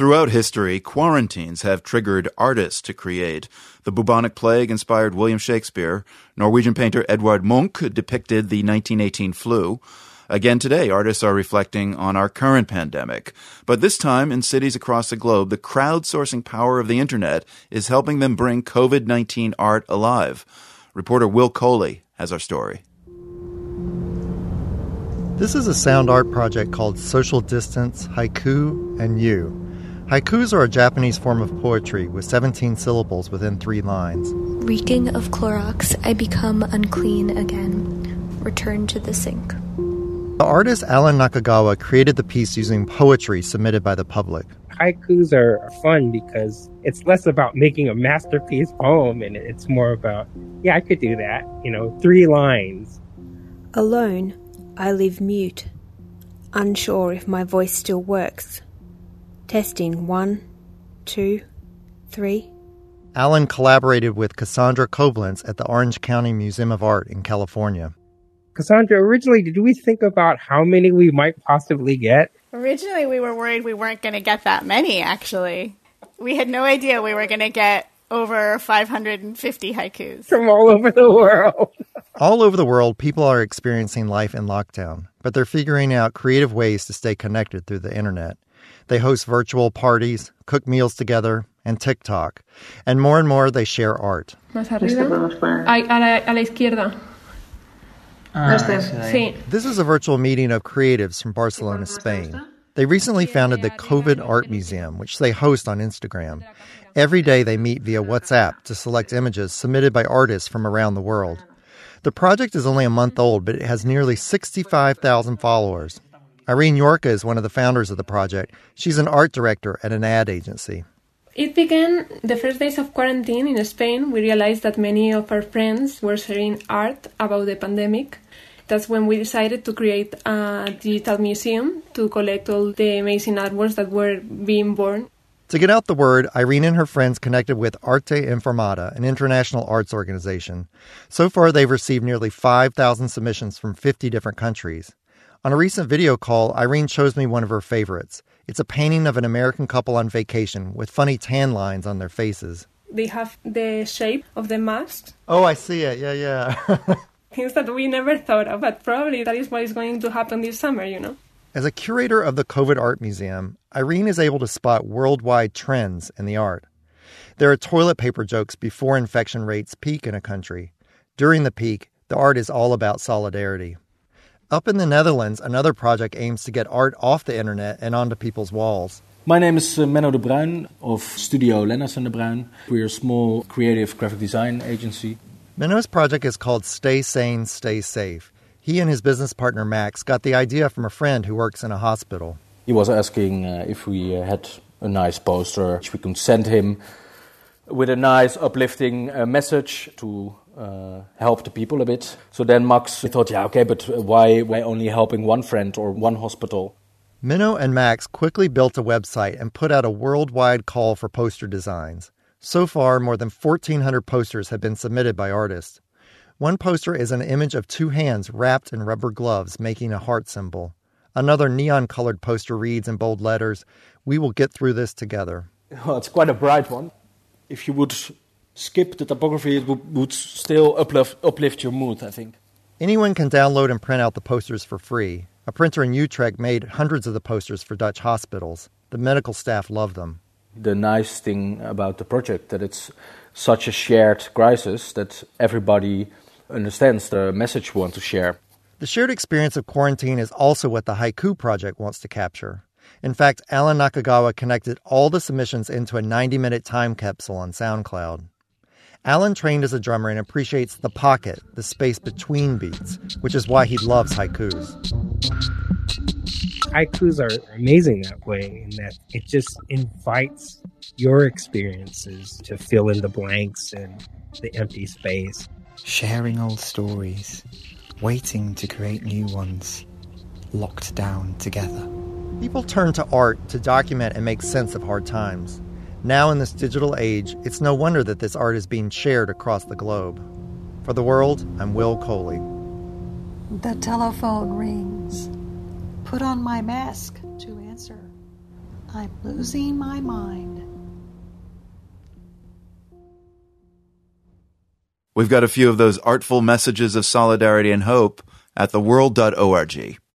Throughout history, quarantines have triggered artists to create. The bubonic plague inspired William Shakespeare. Norwegian painter Edvard Munch depicted the 1918 flu. Again today, artists are reflecting on our current pandemic. But this time, in cities across the globe, the crowdsourcing power of the internet is helping them bring COVID 19 art alive. Reporter Will Coley has our story. This is a sound art project called Social Distance, Haiku, and You. Haikus are a Japanese form of poetry with 17 syllables within three lines. Reeking of Clorox, I become unclean again. Return to the sink. The artist Alan Nakagawa created the piece using poetry submitted by the public. Haikus are fun because it's less about making a masterpiece poem and it's more about, yeah, I could do that. You know, three lines. Alone, I live mute, unsure if my voice still works. Testing one, two, three. Alan collaborated with Cassandra Coblentz at the Orange County Museum of Art in California. Cassandra, originally, did we think about how many we might possibly get? Originally, we were worried we weren't going to get that many, actually. We had no idea we were going to get over 550 haikus from all over the world. all over the world, people are experiencing life in lockdown, but they're figuring out creative ways to stay connected through the internet. They host virtual parties, cook meals together, and TikTok. And more and more, they share art. Más arriba. a, la, a la izquierda. Ah, sí. This is a virtual meeting of creatives from Barcelona, Spain. They recently founded the COVID Art Museum, which they host on Instagram. Every day they meet via WhatsApp to select images submitted by artists from around the world. The project is only a month old, but it has nearly 65,000 followers. Irene Llorca is one of the founders of the project. She's an art director at an ad agency. It began the first days of quarantine in Spain. We realized that many of our friends were sharing art about the pandemic. That's when we decided to create a digital museum to collect all the amazing artworks that were being born. To get out the word, Irene and her friends connected with Arte Informada, an international arts organization. So far, they've received nearly 5,000 submissions from 50 different countries. On a recent video call, Irene shows me one of her favorites. It's a painting of an American couple on vacation with funny tan lines on their faces. They have the shape of the mask. Oh, I see it. Yeah, yeah. Things that we never thought of, but probably that is what is going to happen this summer, you know? As a curator of the COVID Art Museum, Irene is able to spot worldwide trends in the art. There are toilet paper jokes before infection rates peak in a country. During the peak, the art is all about solidarity. Up in the Netherlands, another project aims to get art off the internet and onto people's walls. My name is uh, Menno de Bruin of Studio Lennarts and de Bruin. We're a small creative graphic design agency. Menno's project is called Stay Sane, Stay Safe. He and his business partner Max got the idea from a friend who works in a hospital. He was asking uh, if we uh, had a nice poster which we could send him with a nice uplifting uh, message to uh, help the people a bit. So then Max thought, yeah, okay, but why, why only helping one friend or one hospital? Menno and Max quickly built a website and put out a worldwide call for poster designs. So far, more than 1,400 posters have been submitted by artists. One poster is an image of two hands wrapped in rubber gloves making a heart symbol. Another neon colored poster reads in bold letters, We will get through this together. Well, it's quite a bright one. If you would skip the typography, it would, would still uplift, uplift your mood, I think. Anyone can download and print out the posters for free. A printer in Utrecht made hundreds of the posters for Dutch hospitals. The medical staff love them. The nice thing about the project that it's such a shared crisis that everybody understands the message we want to share. The shared experience of quarantine is also what the Haiku Project wants to capture. In fact, Alan Nakagawa connected all the submissions into a 90 minute time capsule on SoundCloud. Alan trained as a drummer and appreciates the pocket, the space between beats, which is why he loves haikus. Haikus are amazing that way, in that it just invites your experiences to fill in the blanks and the empty space. Sharing old stories, waiting to create new ones, locked down together. People turn to art to document and make sense of hard times. Now, in this digital age, it's no wonder that this art is being shared across the globe. For the world, I'm Will Coley. The telephone rings. Put on my mask to answer. I'm losing my mind. We've got a few of those artful messages of solidarity and hope at theworld.org.